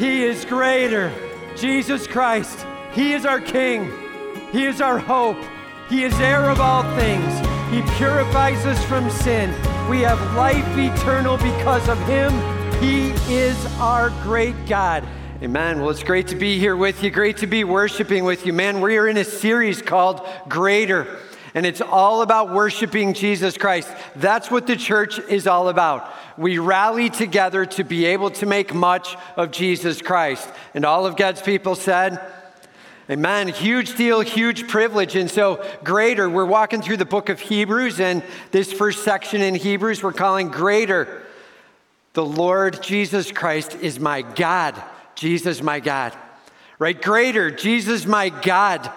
He is greater. Jesus Christ, He is our King. He is our hope. He is heir of all things. He purifies us from sin. We have life eternal because of Him. He is our great God. Amen. Well, it's great to be here with you. Great to be worshiping with you. Man, we are in a series called Greater, and it's all about worshiping Jesus Christ. That's what the church is all about. We rally together to be able to make much of Jesus Christ. And all of God's people said, Amen. Huge deal, huge privilege. And so, greater, we're walking through the book of Hebrews, and this first section in Hebrews we're calling Greater. The Lord Jesus Christ is my God. Jesus, my God. Right? Greater, Jesus, my God.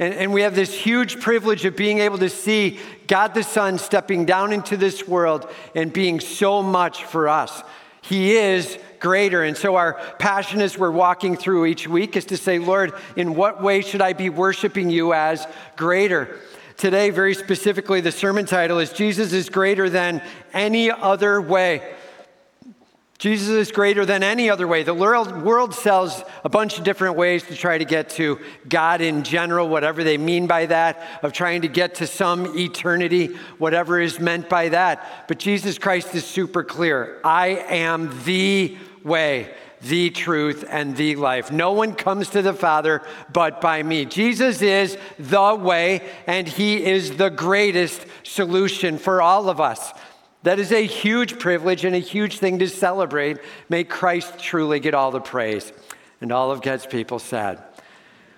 And, and, we have this huge privilege of being able to see God the Son stepping down into this world and being so much for us. He is greater. And so, our passion as we're walking through each week is to say, Lord, in what way should I be worshiping you as greater? Today, very specifically, the sermon title is Jesus is greater than any other way. Jesus is greater than any other way. The world, sells a bunch of different ways to try to get to God in general, whatever they mean by that, of trying to get to some eternity, whatever is meant by that. But Jesus Christ is super clear I am the way, the truth, and the life. No one comes to the Father but by me. Jesus is the way, and He is the greatest solution for all of us. That is a huge privilege and a huge thing to celebrate. May Christ truly get all the praise. And all of God's people said,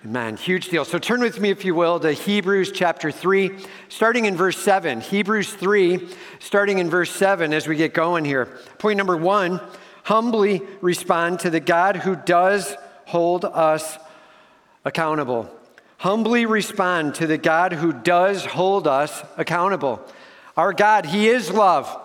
Amen. Huge deal. So turn with me, if you will, to Hebrews chapter 3, starting in verse 7. Hebrews 3, starting in verse 7 as we get going here. Point number one humbly respond to the God who does hold us accountable. Humbly respond to the God who does hold us accountable. Our God, He is love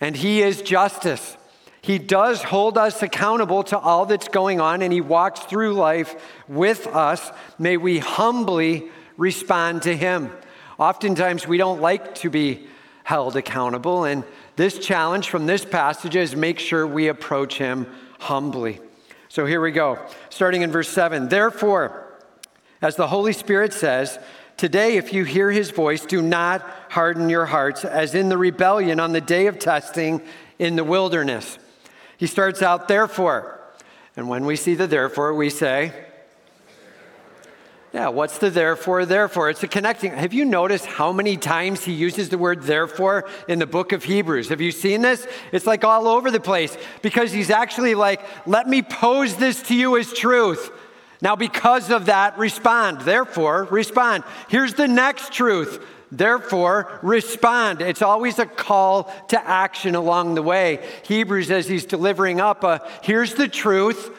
and He is justice. He does hold us accountable to all that's going on and He walks through life with us. May we humbly respond to Him. Oftentimes, we don't like to be held accountable, and this challenge from this passage is make sure we approach him humbly. So here we go, starting in verse 7. Therefore, as the Holy Spirit says, Today, if you hear his voice, do not harden your hearts as in the rebellion on the day of testing in the wilderness. He starts out, therefore. And when we see the therefore, we say, yeah, what's the therefore? Therefore, it's a connecting. Have you noticed how many times he uses the word therefore in the book of Hebrews? Have you seen this? It's like all over the place because he's actually like, let me pose this to you as truth. Now, because of that, respond. Therefore, respond. Here's the next truth. Therefore, respond. It's always a call to action along the way. Hebrews, as he's delivering up, a, here's the truth.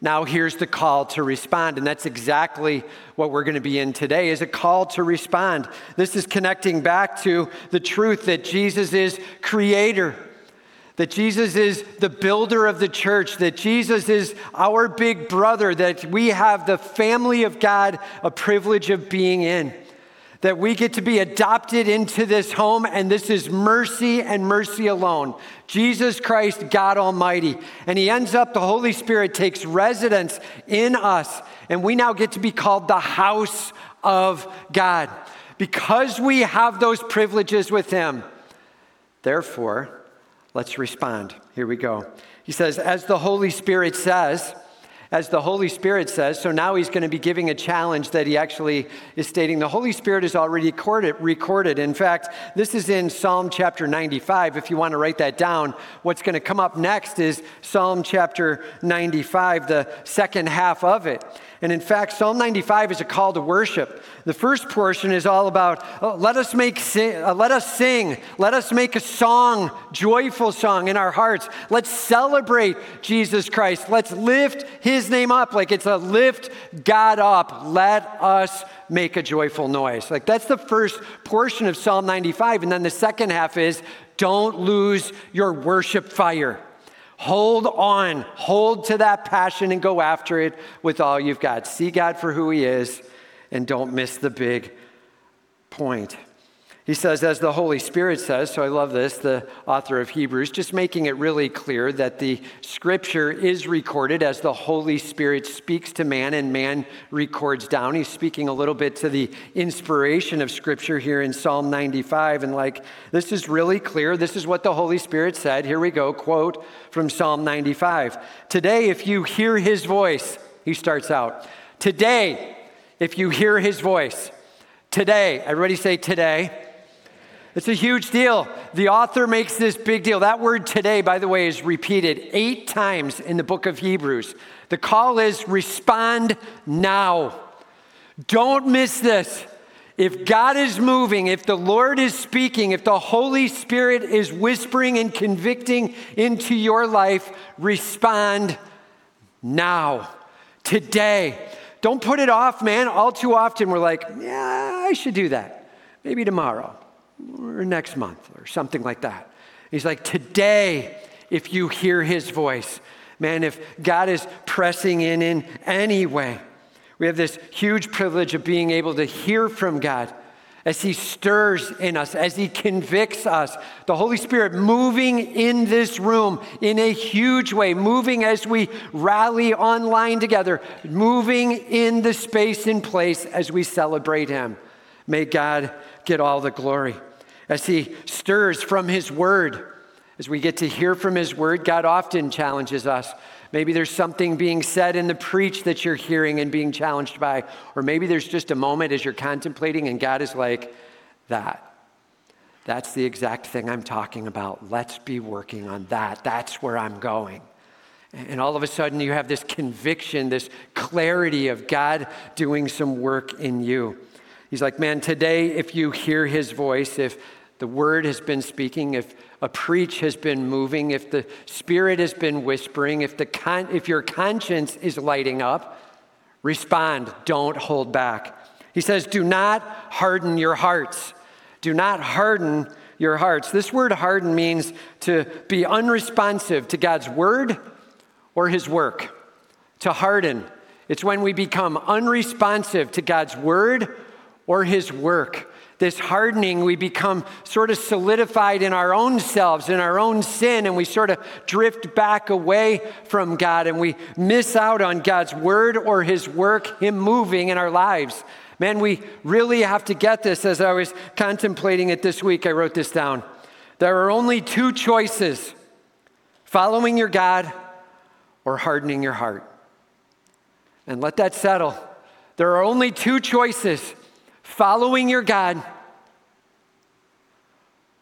Now here's the call to respond, and that's exactly what we're going to be in today is a call to respond. This is connecting back to the truth that Jesus is creator, that Jesus is the builder of the church, that Jesus is our big brother, that we have the family of God a privilege of being in that we get to be adopted into this home, and this is mercy and mercy alone. Jesus Christ, God Almighty. And He ends up, the Holy Spirit takes residence in us, and we now get to be called the house of God. Because we have those privileges with Him, therefore, let's respond. Here we go. He says, as the Holy Spirit says, as the Holy Spirit says. So now he's going to be giving a challenge that he actually is stating the Holy Spirit is already recorded. recorded. In fact, this is in Psalm chapter 95. If you want to write that down, what's going to come up next is Psalm chapter 95, the second half of it. And in fact, Psalm 95 is a call to worship. The first portion is all about oh, let us make sing, uh, let us sing, let us make a song, joyful song in our hearts. Let's celebrate Jesus Christ. Let's lift his name up like it's a lift God up. Let us make a joyful noise. Like that's the first portion of Psalm 95 and then the second half is don't lose your worship fire. Hold on, hold to that passion and go after it with all you've got. See God for who He is and don't miss the big point. He says, as the Holy Spirit says, so I love this, the author of Hebrews, just making it really clear that the scripture is recorded as the Holy Spirit speaks to man and man records down. He's speaking a little bit to the inspiration of scripture here in Psalm 95. And like, this is really clear. This is what the Holy Spirit said. Here we go, quote from Psalm 95. Today, if you hear his voice, he starts out. Today, if you hear his voice, today, everybody say today it's a huge deal. The author makes this big deal. That word today, by the way, is repeated eight times in the book of Hebrews. The call is respond now. Don't miss this. If God is moving, if the Lord is speaking, if the Holy Spirit is whispering and convicting into your life, respond now, today. Don't put it off, man. All too often we're like, yeah, I should do that. Maybe tomorrow or next month or something like that. He's like, today, if you hear his voice, man, if God is pressing in in any way, we have this huge privilege of being able to hear from God as he stirs in us, as he convicts us. The Holy Spirit moving in this room in a huge way, moving as we rally online together, moving in the space and place as we celebrate him. May God get all the glory as He stirs from His Word. As we get to hear from His Word, God often challenges us. Maybe there's something being said in the preach that you're hearing and being challenged by. Or maybe there's just a moment as you're contemplating and God is like, that. That's the exact thing I'm talking about. Let's be working on that. That's where I'm going. And all of a sudden, you have this conviction, this clarity of God doing some work in you. He's like, man, today, if you hear his voice, if the word has been speaking, if a preach has been moving, if the spirit has been whispering, if, the con- if your conscience is lighting up, respond. Don't hold back. He says, Do not harden your hearts. Do not harden your hearts. This word harden means to be unresponsive to God's word or his work. To harden. It's when we become unresponsive to God's word or his work this hardening, we become sort of solidified in our own selves, in our own sin, and we sort of drift back away from God and we miss out on God's word or his work, him moving in our lives. Man, we really have to get this. As I was contemplating it this week, I wrote this down. There are only two choices following your God or hardening your heart. And let that settle. There are only two choices following your God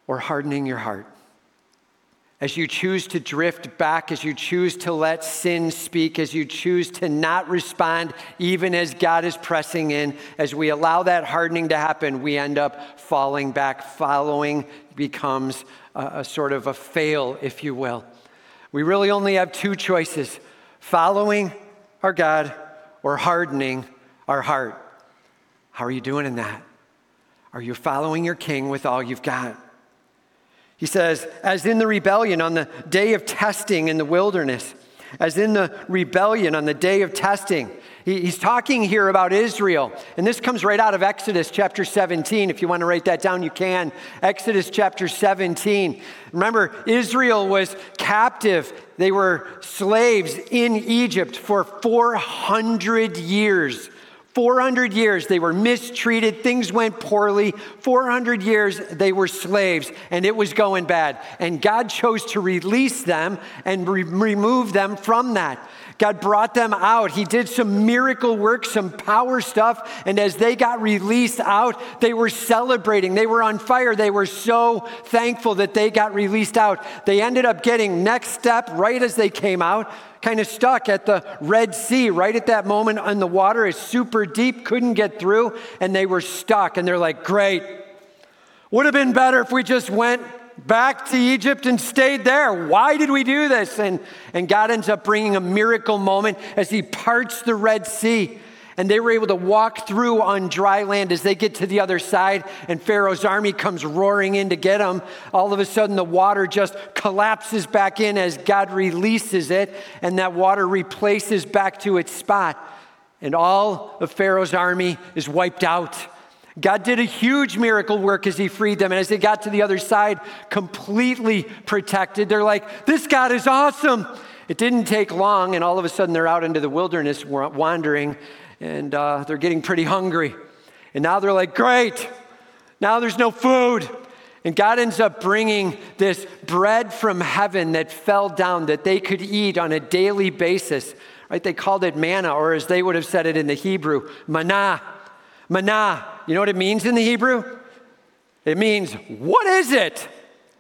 or hardening your heart. As you choose to drift back, as you choose to let sin speak, as you choose to not respond, even as God is pressing in, as we allow that hardening to happen, we end up falling back. Following becomes a, a sort of a fail, if you will. We really only have two choices following our God or hardening our heart. How are you doing in that? Are you following your king with all you've got? He says, as in the rebellion on the day of testing in the wilderness, as in the rebellion on the day of testing. He's talking here about Israel. And this comes right out of Exodus chapter 17. If you want to write that down, you can. Exodus chapter 17. Remember, Israel was captive, they were slaves in Egypt for 400 years. 400 years they were mistreated, things went poorly. 400 years they were slaves, and it was going bad. And God chose to release them and re- remove them from that. God brought them out. He did some miracle work, some power stuff. And as they got released out, they were celebrating. They were on fire. They were so thankful that they got released out. They ended up getting next step right as they came out kind of stuck at the Red Sea right at that moment on the water. is super deep, couldn't get through, and they were stuck. And they're like, great. Would have been better if we just went back to Egypt and stayed there. Why did we do this? And, and God ends up bringing a miracle moment as He parts the Red Sea and they were able to walk through on dry land as they get to the other side and pharaoh's army comes roaring in to get them all of a sudden the water just collapses back in as god releases it and that water replaces back to its spot and all of pharaoh's army is wiped out God did a huge miracle work as He freed them. And as they got to the other side, completely protected, they're like, This God is awesome. It didn't take long, and all of a sudden they're out into the wilderness wandering, and uh, they're getting pretty hungry. And now they're like, Great, now there's no food. And God ends up bringing this bread from heaven that fell down that they could eat on a daily basis. Right? They called it manna, or as they would have said it in the Hebrew, manna. Manna. You know what it means in the Hebrew? It means, what is it?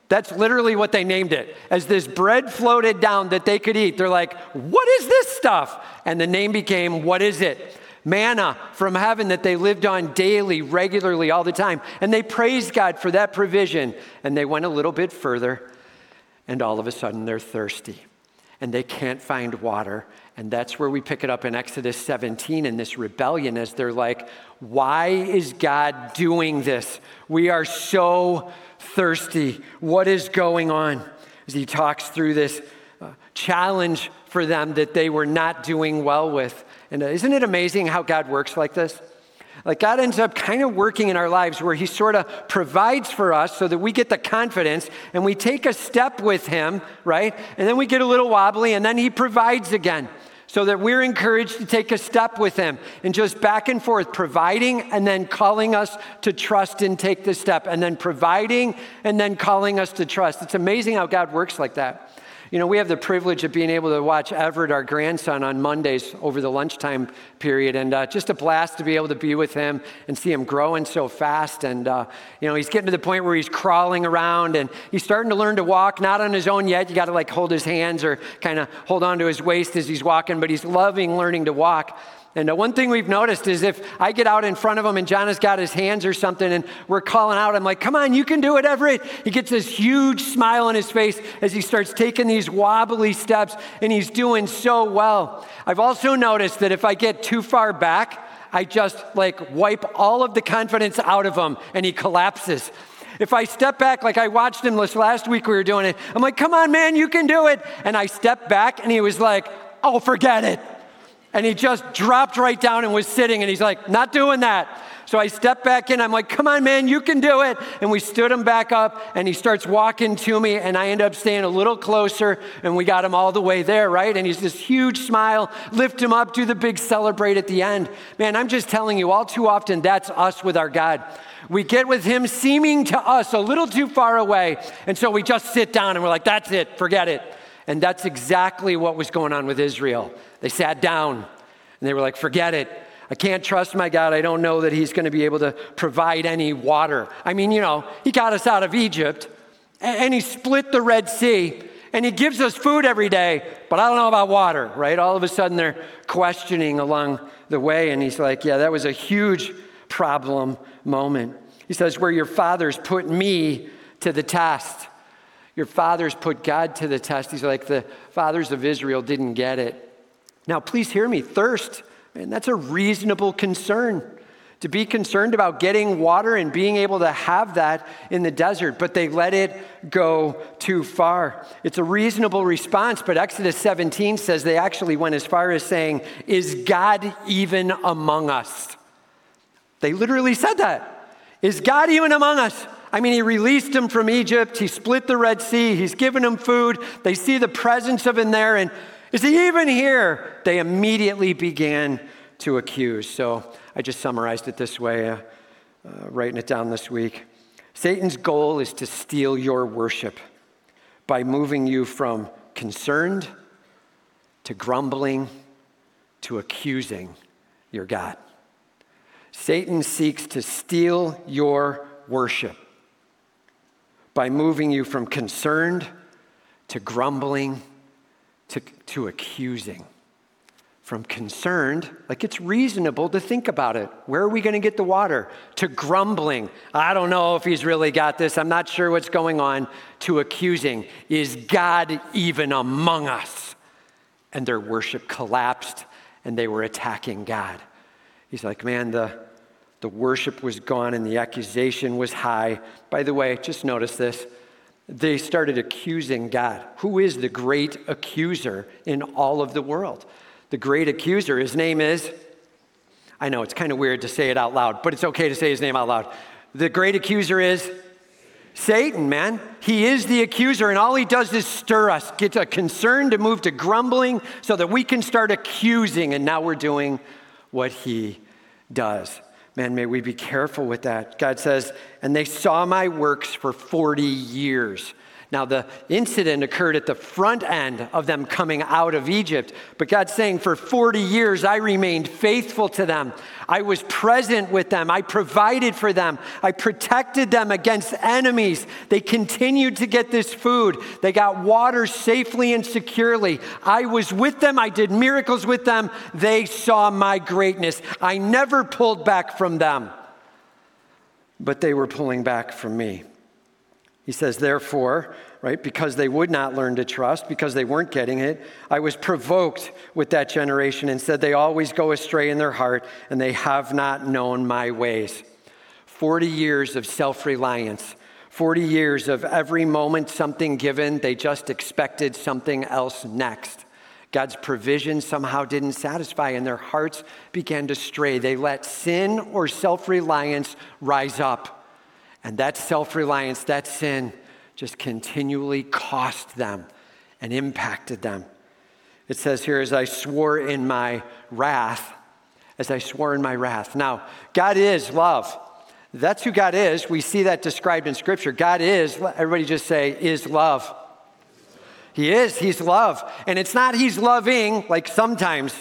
That's literally what they named it. As this bread floated down that they could eat, they're like, what is this stuff? And the name became, what is it? Manna from heaven that they lived on daily, regularly, all the time. And they praised God for that provision. And they went a little bit further, and all of a sudden they're thirsty and they can't find water. And that's where we pick it up in Exodus 17 in this rebellion as they're like, why is God doing this? We are so thirsty. What is going on? As he talks through this uh, challenge for them that they were not doing well with. And uh, isn't it amazing how God works like this? Like God ends up kind of working in our lives where He sort of provides for us so that we get the confidence and we take a step with Him, right? And then we get a little wobbly and then He provides again so that we're encouraged to take a step with Him and just back and forth, providing and then calling us to trust and take the step, and then providing and then calling us to trust. It's amazing how God works like that. You know, we have the privilege of being able to watch Everett, our grandson, on Mondays over the lunchtime period, and uh, just a blast to be able to be with him and see him growing so fast. And, uh, you know, he's getting to the point where he's crawling around and he's starting to learn to walk, not on his own yet. You got to like hold his hands or kind of hold on to his waist as he's walking, but he's loving learning to walk. And uh, one thing we've noticed is if I get out in front of him and John has got his hands or something and we're calling out, I'm like, come on, you can do it, Everett. He gets this huge smile on his face as he starts taking these wobbly steps and he's doing so well. I've also noticed that if I get too far back, I just like wipe all of the confidence out of him and he collapses. If I step back, like I watched him this last week, we were doing it, I'm like, come on, man, you can do it. And I stepped back and he was like, oh, forget it and he just dropped right down and was sitting and he's like, not doing that. So I stepped back in. I'm like, come on, man, you can do it. And we stood him back up and he starts walking to me and I end up staying a little closer and we got him all the way there, right? And he's this huge smile, lift him up, do the big celebrate at the end. Man, I'm just telling you, all too often, that's us with our God. We get with him seeming to us a little too far away. And so we just sit down and we're like, that's it, forget it. And that's exactly what was going on with Israel. They sat down and they were like, forget it. I can't trust my God. I don't know that He's going to be able to provide any water. I mean, you know, He got us out of Egypt and He split the Red Sea and He gives us food every day, but I don't know about water, right? All of a sudden they're questioning along the way. And He's like, yeah, that was a huge problem moment. He says, where your fathers put me to the test. Your fathers put God to the test. He's like, the fathers of Israel didn't get it. Now, please hear me thirst, man, that's a reasonable concern. To be concerned about getting water and being able to have that in the desert, but they let it go too far. It's a reasonable response, but Exodus 17 says they actually went as far as saying, Is God even among us? They literally said that. Is God even among us? I mean, he released them from Egypt. He split the Red Sea. He's given them food. They see the presence of him there. And is he even here? They immediately began to accuse. So I just summarized it this way, uh, uh, writing it down this week. Satan's goal is to steal your worship by moving you from concerned to grumbling to accusing your God. Satan seeks to steal your worship by moving you from concerned to grumbling to, to accusing, from concerned, like it's reasonable to think about it. Where are we going to get the water? To grumbling, I don't know if he's really got this, I'm not sure what's going on, to accusing, is God even among us? And their worship collapsed and they were attacking God. He's like, man, the, the worship was gone and the accusation was high. By the way, just notice this they started accusing God. Who is the great accuser in all of the world? The great accuser, his name is I know it's kind of weird to say it out loud, but it's okay to say his name out loud. The great accuser is Satan, man. He is the accuser, and all he does is stir us, get a concern to move to grumbling so that we can start accusing, and now we're doing what he does. Man, may we be careful with that. God says, and they saw my works for 40 years. Now, the incident occurred at the front end of them coming out of Egypt, but God's saying, For 40 years, I remained faithful to them. I was present with them. I provided for them. I protected them against enemies. They continued to get this food. They got water safely and securely. I was with them. I did miracles with them. They saw my greatness. I never pulled back from them, but they were pulling back from me. He says, therefore, right, because they would not learn to trust, because they weren't getting it, I was provoked with that generation and said, They always go astray in their heart, and they have not known my ways. 40 years of self reliance, 40 years of every moment something given, they just expected something else next. God's provision somehow didn't satisfy, and their hearts began to stray. They let sin or self reliance rise up. And that self reliance, that sin, just continually cost them and impacted them. It says here, as I swore in my wrath, as I swore in my wrath. Now, God is love. That's who God is. We see that described in Scripture. God is, everybody just say, is love. He is, He's love. And it's not He's loving like sometimes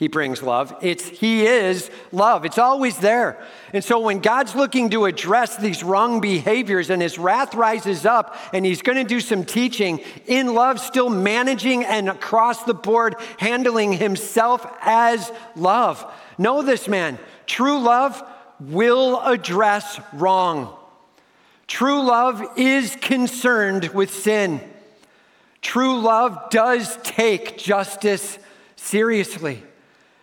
he brings love. It's He is love. It's always there. And so when God's looking to address these wrong behaviors and His wrath rises up and He's going to do some teaching in love, still managing and across the board handling Himself as love. Know this, man. True love will address wrong. True love is concerned with sin. True love does take justice seriously.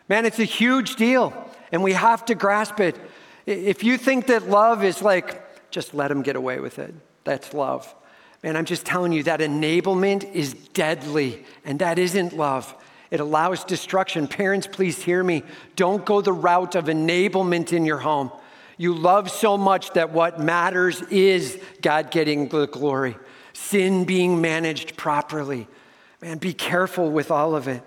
Man, it's a huge deal, and we have to grasp it. If you think that love is like, just let him get away with it, that's love. Man, I'm just telling you that enablement is deadly, and that isn't love. It allows destruction. Parents, please hear me. Don't go the route of enablement in your home. You love so much that what matters is God getting the glory, sin being managed properly. Man, be careful with all of it.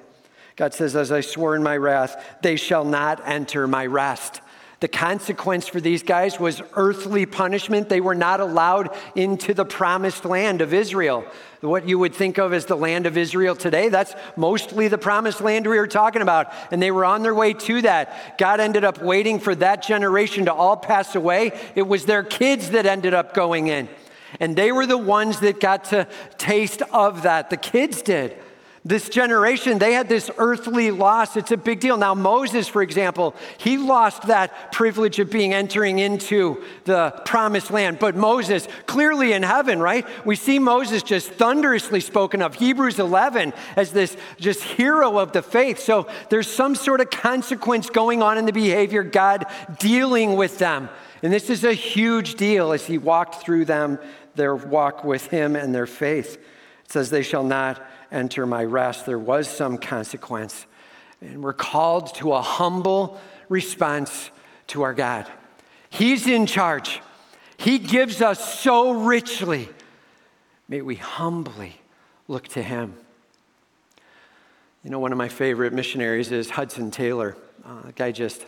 God says, As I swore in my wrath, they shall not enter my rest. The consequence for these guys was earthly punishment. They were not allowed into the promised land of Israel. What you would think of as the land of Israel today, that's mostly the promised land we were talking about. And they were on their way to that. God ended up waiting for that generation to all pass away. It was their kids that ended up going in. And they were the ones that got to taste of that. The kids did. This generation, they had this earthly loss. It's a big deal. Now, Moses, for example, he lost that privilege of being entering into the promised land. But Moses, clearly in heaven, right? We see Moses just thunderously spoken of, Hebrews 11, as this just hero of the faith. So there's some sort of consequence going on in the behavior, God dealing with them. And this is a huge deal as he walked through them, their walk with him and their faith. It says, They shall not enter my rest. There was some consequence. And we're called to a humble response to our God. He's in charge, He gives us so richly. May we humbly look to Him. You know, one of my favorite missionaries is Hudson Taylor. Uh, the guy just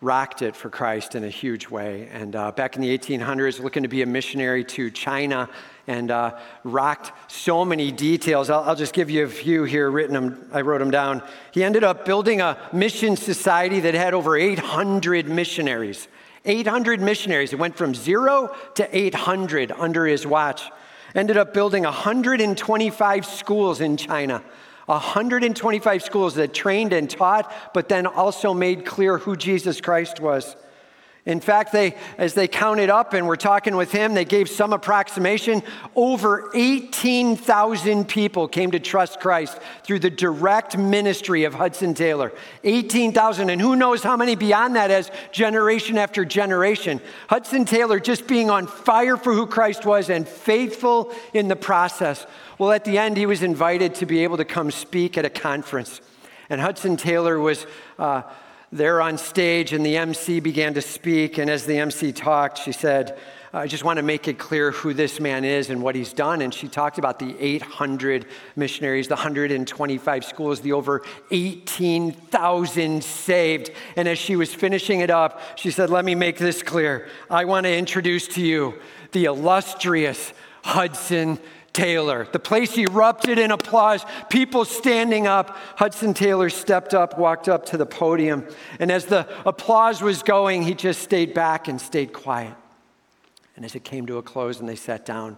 rocked it for Christ in a huge way. And uh, back in the 1800s, looking to be a missionary to China and uh, rocked so many details. I'll, I'll, just give you a few here written them, I wrote them down. He ended up building a mission society that had over 800 missionaries. 800 missionaries. It went from zero to 800 under his watch. Ended up building 125 schools in China. 125 schools that trained and taught, but then also made clear who Jesus Christ was. In fact, they, as they counted up and were talking with him, they gave some approximation. Over 18,000 people came to trust Christ through the direct ministry of Hudson Taylor. 18,000, and who knows how many beyond that as generation after generation. Hudson Taylor just being on fire for who Christ was and faithful in the process. Well, at the end, he was invited to be able to come speak at a conference. And Hudson Taylor was. Uh, there on stage, and the MC began to speak. And as the MC talked, she said, I just want to make it clear who this man is and what he's done. And she talked about the 800 missionaries, the 125 schools, the over 18,000 saved. And as she was finishing it up, she said, Let me make this clear. I want to introduce to you the illustrious Hudson Taylor. The place erupted in applause, people standing up. Hudson Taylor stepped up, walked up to the podium, and as the applause was going, he just stayed back and stayed quiet. And as it came to a close and they sat down,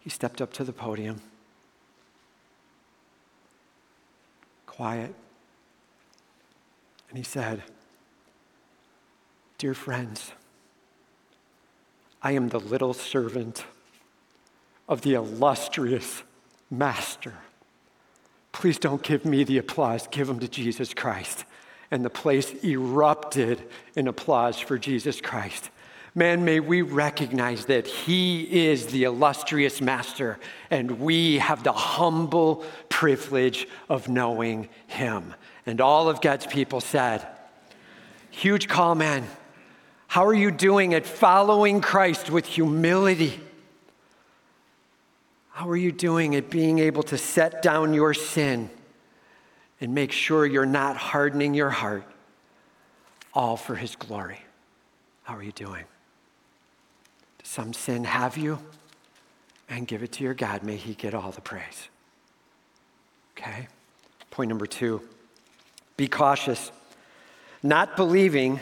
he stepped up to the podium, quiet, and he said, Dear friends, I am the little servant of the illustrious Master. Please don't give me the applause, give them to Jesus Christ. And the place erupted in applause for Jesus Christ. Man, may we recognize that He is the illustrious Master, and we have the humble privilege of knowing Him. And all of God's people said, Huge call, man. How are you doing at following Christ with humility? How are you doing at being able to set down your sin and make sure you're not hardening your heart, all for His glory? How are you doing? some sin have you? And give it to your God. May He get all the praise. Okay? Point number two be cautious. Not believing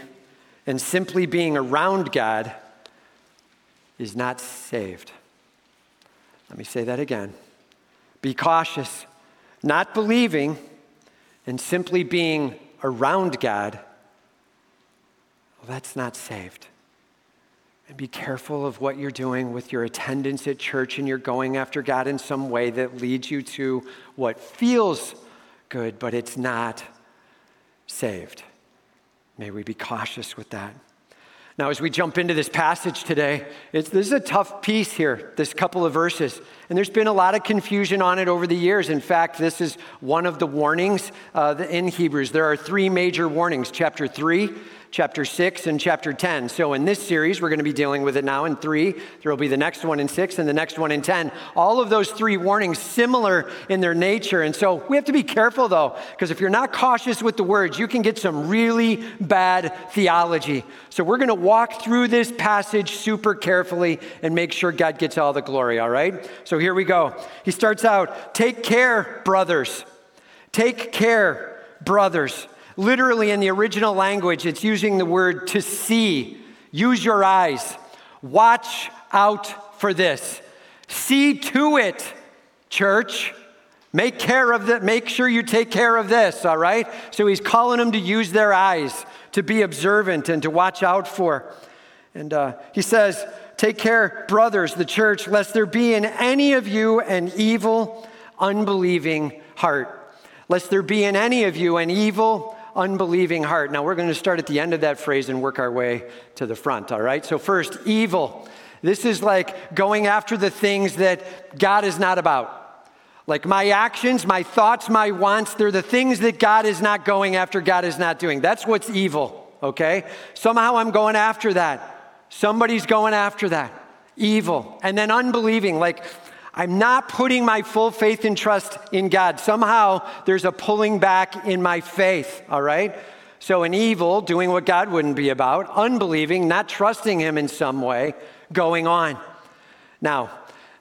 and simply being around God is not saved. Let me say that again. Be cautious. Not believing and simply being around God, well, that's not saved. And be careful of what you're doing with your attendance at church and you're going after God in some way that leads you to what feels good, but it's not saved. May we be cautious with that. Now, as we jump into this passage today, this is a tough piece here, this couple of verses. And there's been a lot of confusion on it over the years. In fact, this is one of the warnings uh, in Hebrews. There are three major warnings chapter 3, chapter 6 and chapter 10. So in this series, we're going to be dealing with it now in 3. There will be the next one in 6 and the next one in 10. All of those three warnings similar in their nature. And so we have to be careful though, because if you're not cautious with the words, you can get some really bad theology. So we're going to walk through this passage super carefully and make sure God gets all the glory, all right? So here we go. He starts out, take care, brothers. Take care, brothers. Literally, in the original language, it's using the word to see. Use your eyes. Watch out for this. See to it, church. Make care of that. Make sure you take care of this, all right? So he's calling them to use their eyes, to be observant, and to watch out for. And uh, he says, Take care, brothers, the church, lest there be in any of you an evil, unbelieving heart. Lest there be in any of you an evil, unbelieving heart. Now, we're going to start at the end of that phrase and work our way to the front, all right? So, first, evil. This is like going after the things that God is not about. Like my actions, my thoughts, my wants, they're the things that God is not going after, God is not doing. That's what's evil, okay? Somehow I'm going after that. Somebody's going after that. Evil. And then unbelieving, like I'm not putting my full faith and trust in God. Somehow there's a pulling back in my faith, all right? So, an evil, doing what God wouldn't be about, unbelieving, not trusting Him in some way, going on. Now,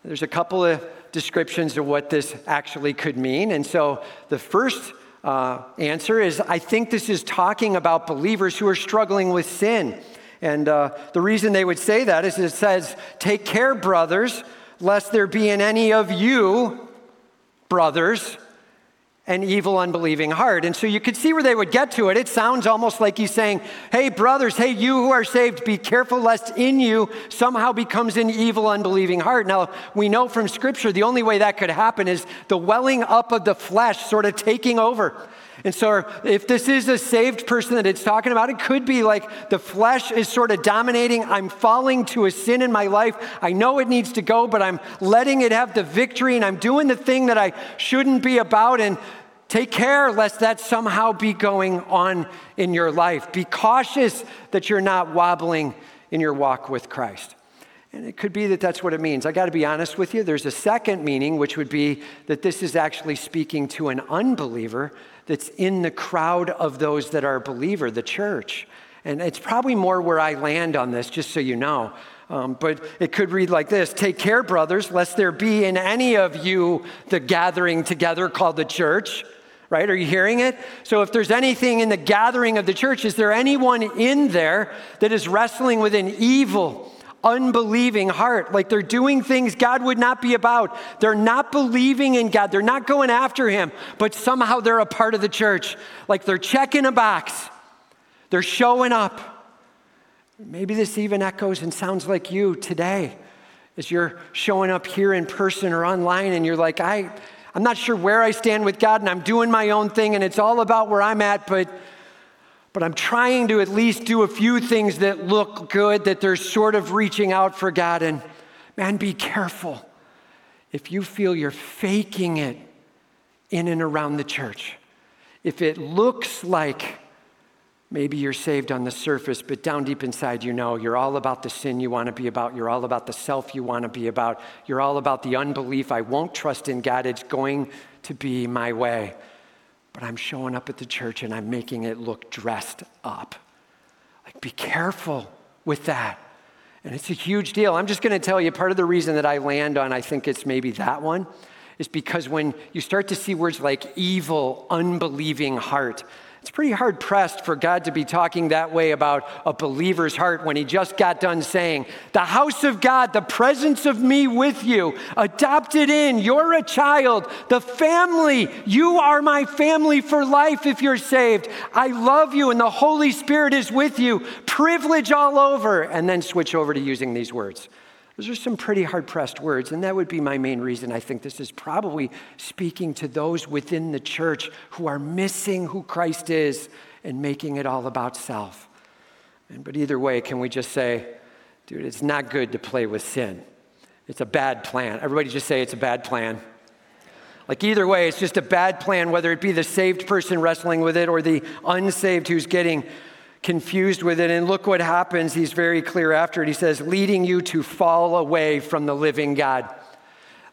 there's a couple of descriptions of what this actually could mean. And so, the first uh, answer is I think this is talking about believers who are struggling with sin. And uh, the reason they would say that is it says, Take care, brothers, lest there be in any of you, brothers, an evil, unbelieving heart. And so you could see where they would get to it. It sounds almost like he's saying, Hey, brothers, hey, you who are saved, be careful lest in you somehow becomes an evil, unbelieving heart. Now, we know from Scripture the only way that could happen is the welling up of the flesh sort of taking over. And so, if this is a saved person that it's talking about, it could be like the flesh is sort of dominating. I'm falling to a sin in my life. I know it needs to go, but I'm letting it have the victory and I'm doing the thing that I shouldn't be about. And Take care lest that somehow be going on in your life. Be cautious that you're not wobbling in your walk with Christ. And it could be that that's what it means. I got to be honest with you. There's a second meaning, which would be that this is actually speaking to an unbeliever that's in the crowd of those that are believer, the church. And it's probably more where I land on this, just so you know. Um, but it could read like this Take care, brothers, lest there be in any of you the gathering together called the church right? Are you hearing it? So, if there's anything in the gathering of the church, is there anyone in there that is wrestling with an evil, unbelieving heart? Like they're doing things God would not be about. They're not believing in God. They're not going after Him, but somehow they're a part of the church. Like they're checking a box, they're showing up. Maybe this even echoes and sounds like you today as you're showing up here in person or online and you're like, I. I'm not sure where I stand with God and I'm doing my own thing and it's all about where I'm at, but, but I'm trying to at least do a few things that look good, that they're sort of reaching out for God. And man, be careful if you feel you're faking it in and around the church. If it looks like Maybe you're saved on the surface, but down deep inside, you know you're all about the sin you want to be about. You're all about the self you want to be about. You're all about the unbelief. I won't trust in God. It's going to be my way. But I'm showing up at the church and I'm making it look dressed up. Like, be careful with that. And it's a huge deal. I'm just going to tell you part of the reason that I land on, I think it's maybe that one, is because when you start to see words like evil, unbelieving heart, it's pretty hard pressed for God to be talking that way about a believer's heart when he just got done saying, The house of God, the presence of me with you, adopted in, you're a child, the family, you are my family for life if you're saved. I love you, and the Holy Spirit is with you, privilege all over, and then switch over to using these words. Those are some pretty hard pressed words, and that would be my main reason. I think this is probably speaking to those within the church who are missing who Christ is and making it all about self. But either way, can we just say, dude, it's not good to play with sin? It's a bad plan. Everybody just say it's a bad plan. Like either way, it's just a bad plan, whether it be the saved person wrestling with it or the unsaved who's getting confused with it. And look what happens. He's very clear after it. He says, leading you to fall away from the living God.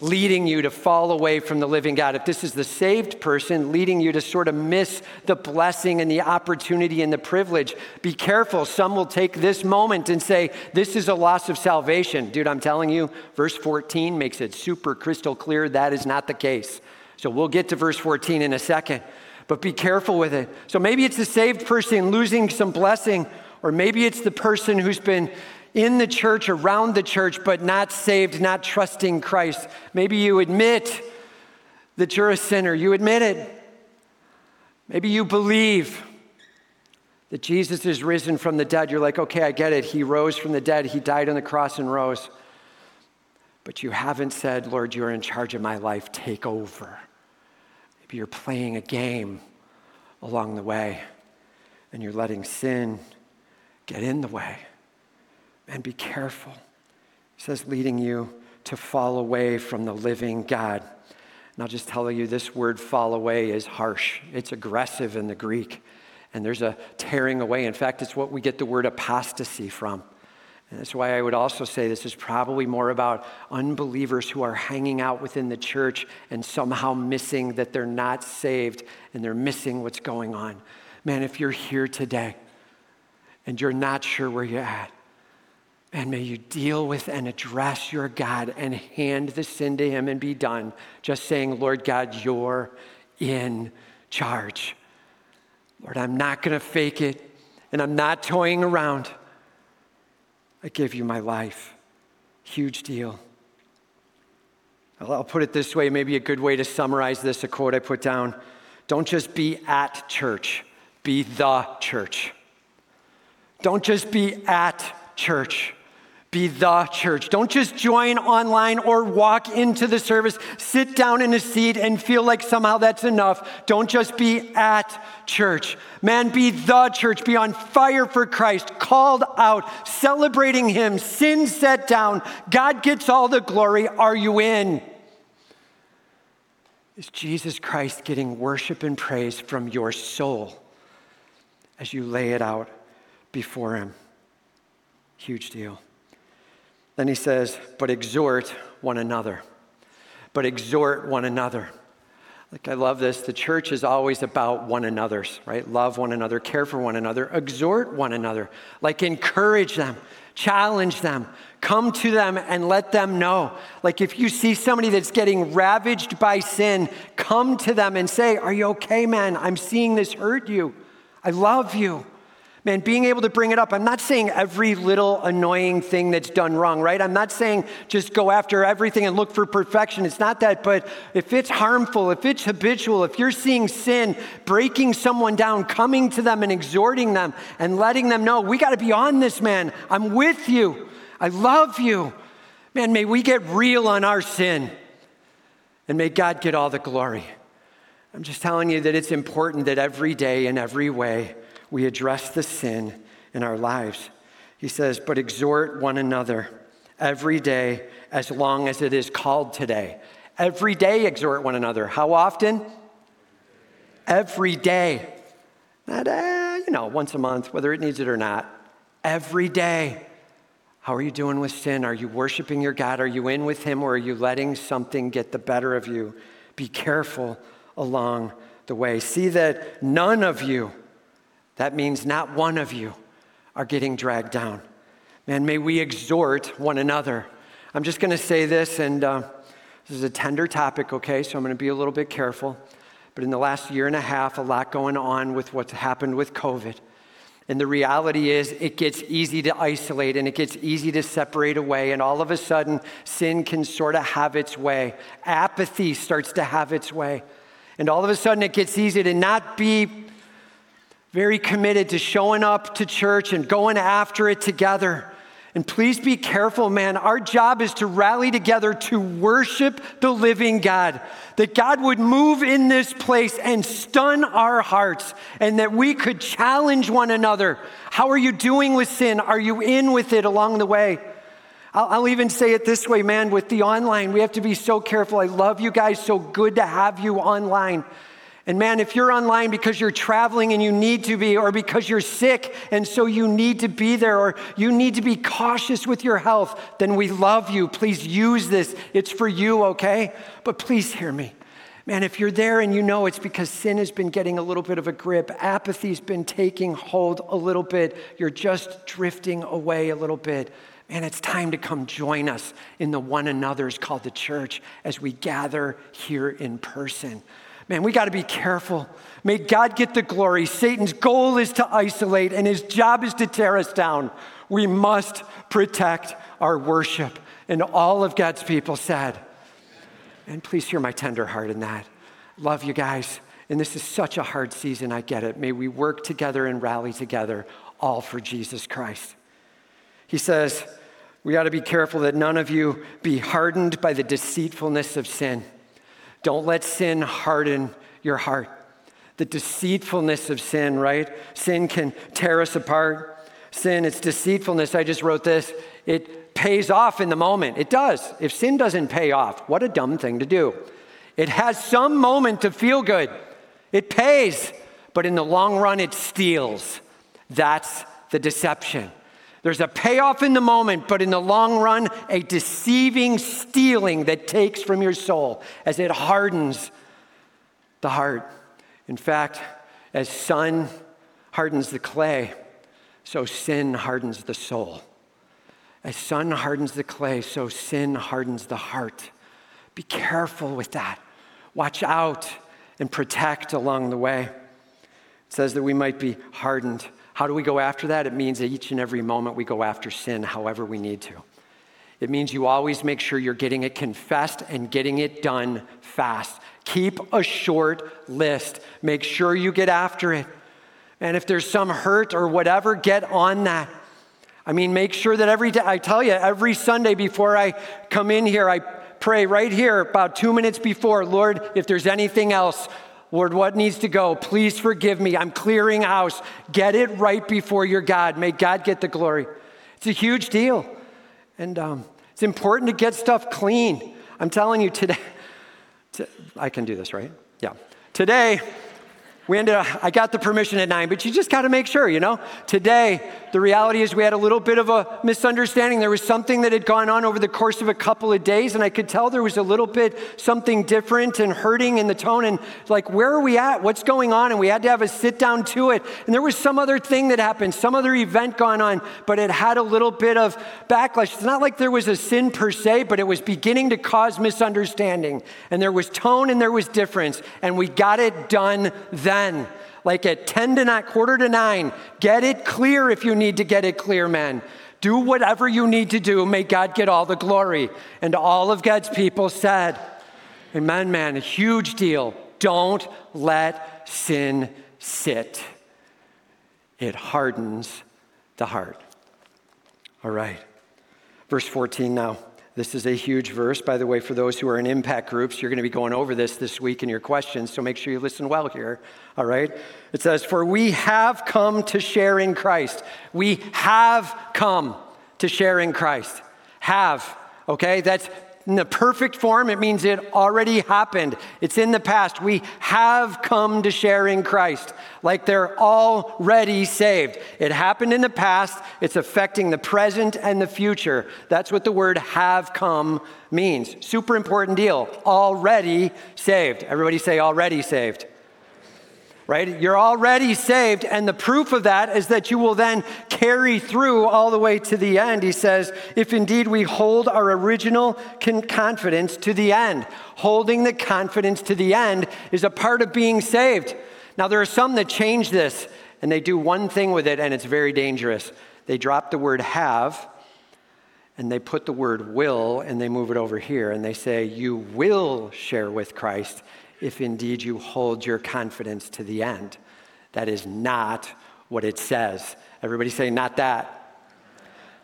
Leading you to fall away from the living God. If this is the saved person, leading you to sort of miss the blessing and the opportunity and the privilege, be careful. Some will take this moment and say, This is a loss of salvation. Dude, I'm telling you, verse 14 makes it super crystal clear that is not the case. So we'll get to verse 14 in a second but be careful with it. So maybe it's the saved person losing some blessing, or maybe it's the person who's been in the church, around the church, but not saved, not trusting Christ. Maybe you admit that you're a sinner, you admit it. Maybe you believe that Jesus is risen from the dead. You're like, okay, I get it. He rose from the dead, He died on the cross and rose. But you haven't said, Lord, you're in charge of my life, take over. Maybe you're playing a game along the way and you're letting sin get in the way. And be careful. He says, leading you to fall away from the living God. And I'll just tell you this word fall away is harsh, it's aggressive in the Greek. And there's a tearing away. In fact, it's what we get the word apostasy from. And that's why I would also say this is probably more about unbelievers who are hanging out within the church and somehow missing that they're not saved and they're missing what's going on. Man, if you're here today and you're not sure where you're at, and may you deal with and address your God and hand the sin to Him and be done. Just saying, Lord God, you're in charge. Lord, I'm not going to fake it and I'm not toying around. I give you my life. Huge deal. I'll put it this way, maybe a good way to summarize this, a quote I put down. Don't just be at church, be the church. Don't just be at church, be the church. Don't just join online or walk into the service, sit down in a seat and feel like somehow that's enough. Don't just be at church. Man, be the church. Be on fire for Christ, called out, celebrating Him, sin set down. God gets all the glory. Are you in? is Jesus Christ getting worship and praise from your soul as you lay it out before Him. Huge deal. Then he says, but exhort one another. But exhort one another. Like, I love this. The church is always about one another's, right? Love one another, care for one another, exhort one another, like, encourage them, challenge them, come to them and let them know. Like, if you see somebody that's getting ravaged by sin, come to them and say, Are you okay, man? I'm seeing this hurt you. I love you man, being able to bring it up. I'm not saying every little annoying thing that's done wrong, right? I'm not saying just go after everything and look for perfection. It's not that, but if it's harmful, if it's habitual, if you're seeing sin, breaking someone down, coming to them and exhorting them and letting them know, we got to be on this, man. I'm with you. I love you. Man, may we get real on our sin and may God get all the glory. I'm just telling you that it's important that every day in every way, we address the sin in our lives. He says, but exhort one another every day as long as it is called today. Every day, exhort one another. How often? Every day. Not, uh, you know, once a month, whether it needs it or not. Every day. How are you doing with sin? Are you worshiping your God? Are you in with Him or are you letting something get the better of you? Be careful along the way. See that none of you that means not one of you are getting dragged down. Man, may we exhort one another. I'm just going to say this, and uh, this is a tender topic, okay? So I'm going to be a little bit careful. But in the last year and a half, a lot going on with what's happened with COVID. And the reality is, it gets easy to isolate and it gets easy to separate away. And all of a sudden, sin can sort of have its way. Apathy starts to have its way. And all of a sudden, it gets easy to not be very committed to showing up to church and going after it together. And please be careful, man. Our job is to rally together to worship the living God. That God would move in this place and stun our hearts, and that we could challenge one another. How are you doing with sin? Are you in with it along the way? I'll, I'll even say it this way, man, with the online, we have to be so careful. I love you guys, so good to have you online. And man, if you're online because you're traveling and you need to be, or because you're sick and so you need to be there, or you need to be cautious with your health, then we love you. Please use this. It's for you, okay? But please hear me. Man, if you're there and you know it's because sin has been getting a little bit of a grip, apathy's been taking hold a little bit, you're just drifting away a little bit. Man, it's time to come join us in the one another's called the church as we gather here in person. Man, we got to be careful. May God get the glory. Satan's goal is to isolate, and his job is to tear us down. We must protect our worship. And all of God's people said, and please hear my tender heart in that. Love you guys. And this is such a hard season, I get it. May we work together and rally together, all for Jesus Christ. He says, we got to be careful that none of you be hardened by the deceitfulness of sin. Don't let sin harden your heart. The deceitfulness of sin, right? Sin can tear us apart. Sin, it's deceitfulness. I just wrote this. It pays off in the moment. It does. If sin doesn't pay off, what a dumb thing to do. It has some moment to feel good. It pays, but in the long run, it steals. That's the deception. There's a payoff in the moment, but in the long run, a deceiving stealing that takes from your soul as it hardens the heart. In fact, as sun hardens the clay, so sin hardens the soul. As sun hardens the clay, so sin hardens the heart. Be careful with that. Watch out and protect along the way. It says that we might be hardened how do we go after that? It means that each and every moment we go after sin however we need to. It means you always make sure you're getting it confessed and getting it done fast. Keep a short list. Make sure you get after it. And if there's some hurt or whatever, get on that. I mean, make sure that every day, I tell you, every Sunday before I come in here, I pray right here about two minutes before, Lord, if there's anything else, Lord, what needs to go? Please forgive me. I'm clearing house. Get it right before your God. May God get the glory. It's a huge deal. And um, it's important to get stuff clean. I'm telling you today, I can do this, right? Yeah. Today, we ended up, I got the permission at nine, but you just got to make sure, you know? Today, the reality is we had a little bit of a misunderstanding. There was something that had gone on over the course of a couple of days, and I could tell there was a little bit something different and hurting in the tone. And like, where are we at? What's going on? And we had to have a sit down to it. And there was some other thing that happened, some other event going on, but it had a little bit of backlash. It's not like there was a sin per se, but it was beginning to cause misunderstanding. And there was tone and there was difference. And we got it done then then, like at 10 to 9, quarter to 9. Get it clear if you need to get it clear, man. Do whatever you need to do. May God get all the glory. And all of God's people said, Amen, man. A huge deal. Don't let sin sit, it hardens the heart. All right. Verse 14 now. This is a huge verse, by the way, for those who are in impact groups. You're going to be going over this this week in your questions, so make sure you listen well here. All right? It says, For we have come to share in Christ. We have come to share in Christ. Have, okay? That's in the perfect form, it means it already happened. It's in the past. We have come to share in Christ, like they're already saved. It happened in the past, it's affecting the present and the future. That's what the word have come means. Super important deal. Already saved. Everybody say, already saved right? You're already saved, and the proof of that is that you will then carry through all the way to the end. He says, if indeed we hold our original confidence to the end, holding the confidence to the end is a part of being saved. Now, there are some that change this, and they do one thing with it, and it's very dangerous. They drop the word have. And they put the word will and they move it over here and they say, You will share with Christ if indeed you hold your confidence to the end. That is not what it says. Everybody say, not that.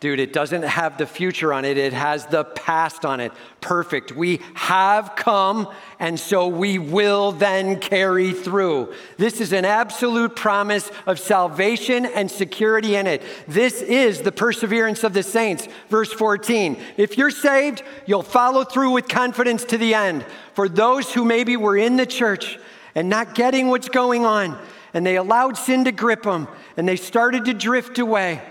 Dude, it doesn't have the future on it, it has the past on it. Perfect. We have come, and so we will then carry through. This is an absolute promise of salvation and security in it. This is the perseverance of the saints. Verse 14 If you're saved, you'll follow through with confidence to the end. For those who maybe were in the church and not getting what's going on, and they allowed sin to grip them, and they started to drift away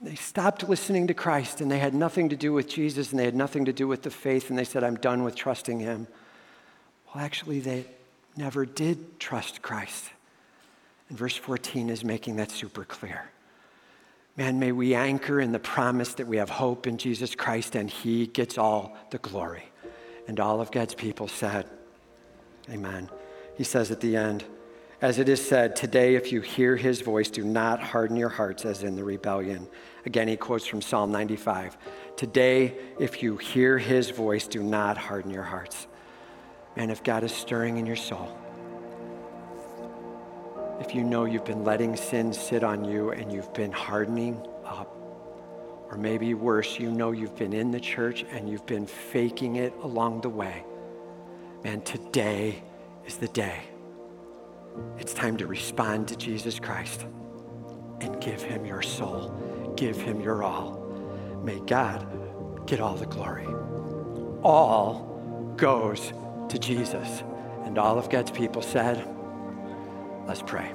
They stopped listening to Christ and they had nothing to do with Jesus and they had nothing to do with the faith and they said, I'm done with trusting him. Well, actually, they never did trust Christ. And verse 14 is making that super clear. Man, may we anchor in the promise that we have hope in Jesus Christ and he gets all the glory. And all of God's people said, Amen. He says at the end, as it is said, today, if you hear his voice, do not harden your hearts as in the rebellion. Again, he quotes from Psalm 95. Today, if you hear his voice, do not harden your hearts. Man, if God is stirring in your soul, if you know you've been letting sin sit on you and you've been hardening up, or maybe worse, you know you've been in the church and you've been faking it along the way, man, today is the day. It's time to respond to Jesus Christ and give him your soul give him your all. May God get all the glory. All goes to Jesus. And all of God's people said, Let's pray.